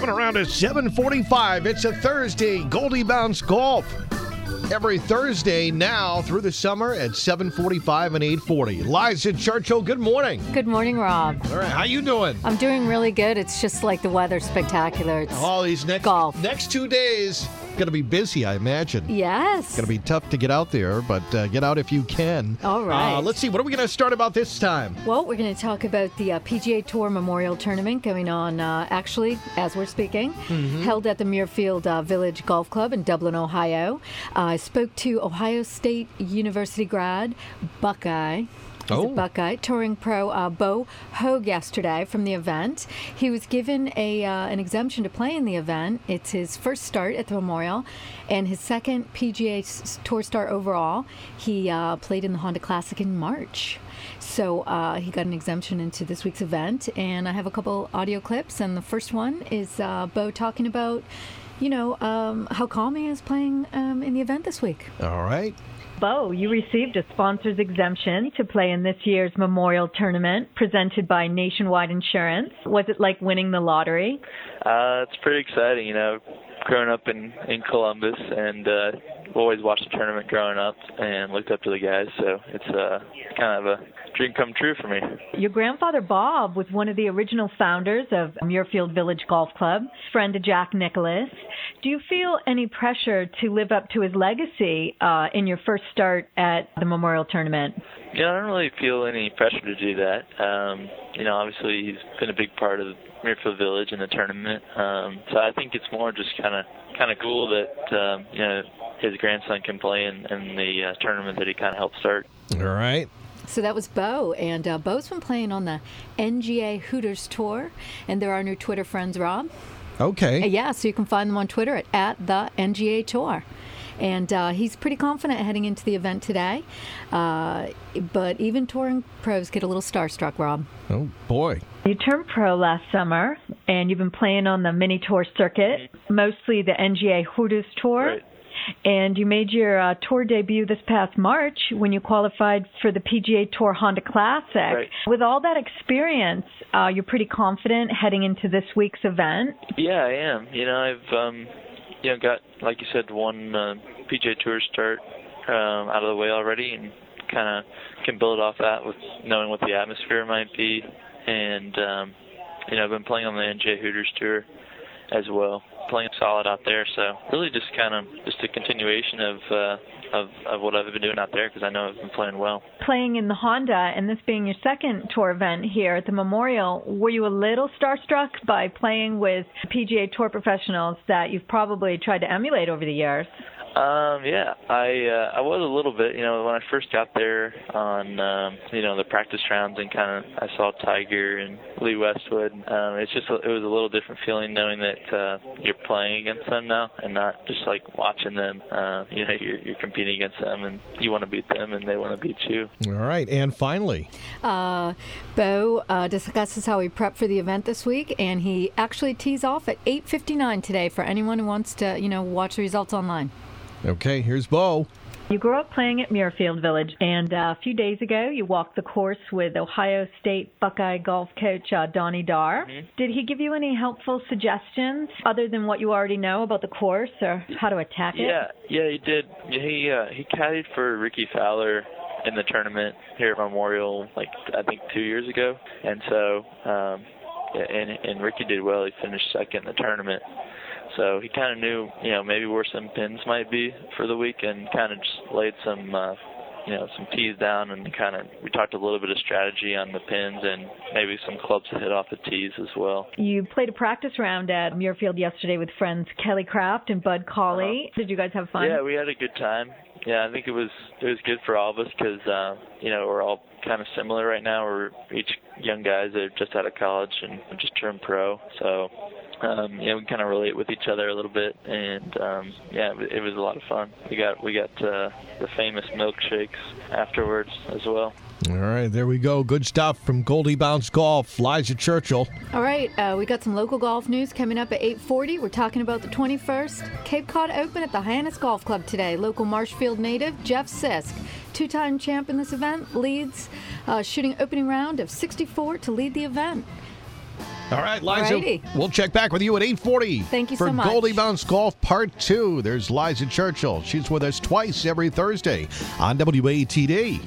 Coming around at 745. It's a Thursday. Goldie Bounce Golf. Every Thursday now through the summer at 745 and 840. Liza Churchill, good morning. Good morning, Rob. All right, how you doing? I'm doing really good. It's just like the weather's spectacular. It's All these next Golf. next two days going to be busy, I imagine. yes. Going to be tough to get out there, but uh, get out if you can. All right. Uh, let's see. What are we going to start about this time? Well, we're going to talk about the uh, PGA Tour Memorial Tournament going on, uh, actually, as we're speaking, Mm-hmm. held at the Muirfield uh, Village Golf Club in Dublin, Ohio. Uh, I spoke to Ohio State University grad Buckeye. He's Oh. a Buckeye touring pro uh, Bo Hoag yesterday from the event. He was given a uh, an exemption to play in the event. It's his first start at the Memorial, and his second PGA Tour start overall. He uh, played in the Honda Classic in March. So uh, he got an exemption into this week's event, and I have a couple audio clips. And the first one is uh, Bo talking about, you know, um, how calm he is playing um, in the event this week. All right. Bo, you received a sponsor's exemption to play in this year's Memorial Tournament presented by Nationwide Insurance. Was it like winning the lottery? Uh, it's pretty exciting, you know. Growing up in in Columbus, and uh, always watched the tournament growing up, and looked up to the guys. So it's uh, kind of a dream come true for me. Your grandfather Bob was one of the original founders of Muirfield Village Golf Club, friend of Jack Nicklaus. Do you feel any pressure to live up to his legacy uh, in your first start at the Memorial Tournament? You know, I don't really feel any pressure to do that. Um, you know, obviously he's been a big part of Muirfield Village in the tournament. Um, so I think it's more just kind of kind of cool that um, you know his grandson can play in, in the uh, tournament that he kind of helped start. All right. So that was Bo, and uh, Bo's been playing on the NGA Hooters Tour, and they're our new Twitter friends, Rob. Uh, Okay. yeah, so you can find them on Twitter at, at the NGA Tour. And uh, he's pretty confident heading into the event today. Uh, but even touring pros get a little starstruck, Rob. Oh, boy. You turned pro last summer, and you've been playing on the mini tour circuit, mostly the NGA Hooters Tour. Right. And you made your uh, tour debut this past March when you qualified for the PGA Tour Honda Classic. Right. With all that experience, uh, you're pretty confident heading into this week's event. Yeah, I am. You know, I've um, you know got like you said one uh, PGA Tour start um, out of the way already, and kind of can build off that with knowing what the atmosphere might be, and um, you know I've been playing on the NGA Hooters tour as well, playing solid out there. So really just kind of just a continuation of uh, of of what I've been doing out there because I know I've been playing well. Playing in the Honda, and this being your second tour event here at the Memorial, were you a little starstruck by playing with PGA Tour professionals that you've probably tried to emulate over the years? Um, yeah, I uh, I was a little bit. You know, when I first got there on um, you know the practice rounds and kind of I saw Tiger and Lee Westwood. Um, it's just it was a little different feeling knowing that uh, you're playing against them now and not just like watching them. Uh, you know, you're you're competing against them and you want to beat them and they want to beat you. All right. And finally, Uh, Bo uh, discusses how he prepped for the event this week, and he actually tees off at 8:59 today for anyone who wants to, you know, watch the results online. Okay, here's Bo. You grew up playing at Muirfield Village, and uh, a few days ago you walked the course with Ohio State Buckeye golf coach uh, Donnie Darr. Did he give you any helpful suggestions other than what you already know about the course or how to attack it? Yeah, yeah, he did. He uh, he caddied for Rickie Fowler in the tournament here at Memorial, like I think two years ago, and so um, yeah, and and Rickie did well. He finished second in the tournament, so he kind of knew, you know, maybe where some pins might be for the week, and kind of just laid some. Uh, you know, some tees down and kind of we talked a little bit of strategy on the pins and maybe some clubs to hit off the tees as well. You played a practice round at Muirfield yesterday with friends Kelly Kraft and Bud Cauley. Did you guys have fun? Yeah, we had a good time. Yeah, I think it was it was good for all of us because uh, you know we're all kind of similar right now. We're each young guys that are just out of college and just turned pro, so um, yeah, we kind of relate with each other a little bit, and um, yeah, it, it was a lot of fun. We got we got uh, the famous milkshakes afterwards as well. All right, there we go. Good stuff from Goldie Bounce Golf. Liza Churchill. All right, uh, we got some local golf news coming up at 8:40. We're talking about the 21st Cape Cod Open at the Hyannis Golf Club today. Local Marshfield native Jeff Sisk, two-time champ in this event, leads uh, shooting opening round of 64 to lead the event. All right, Liza. Alrighty. We'll check back with you at 840. Thank you for so much. Goldie Bounce Golf Part 2. There's Liza Churchill. She's with us twice every Thursday on WATD.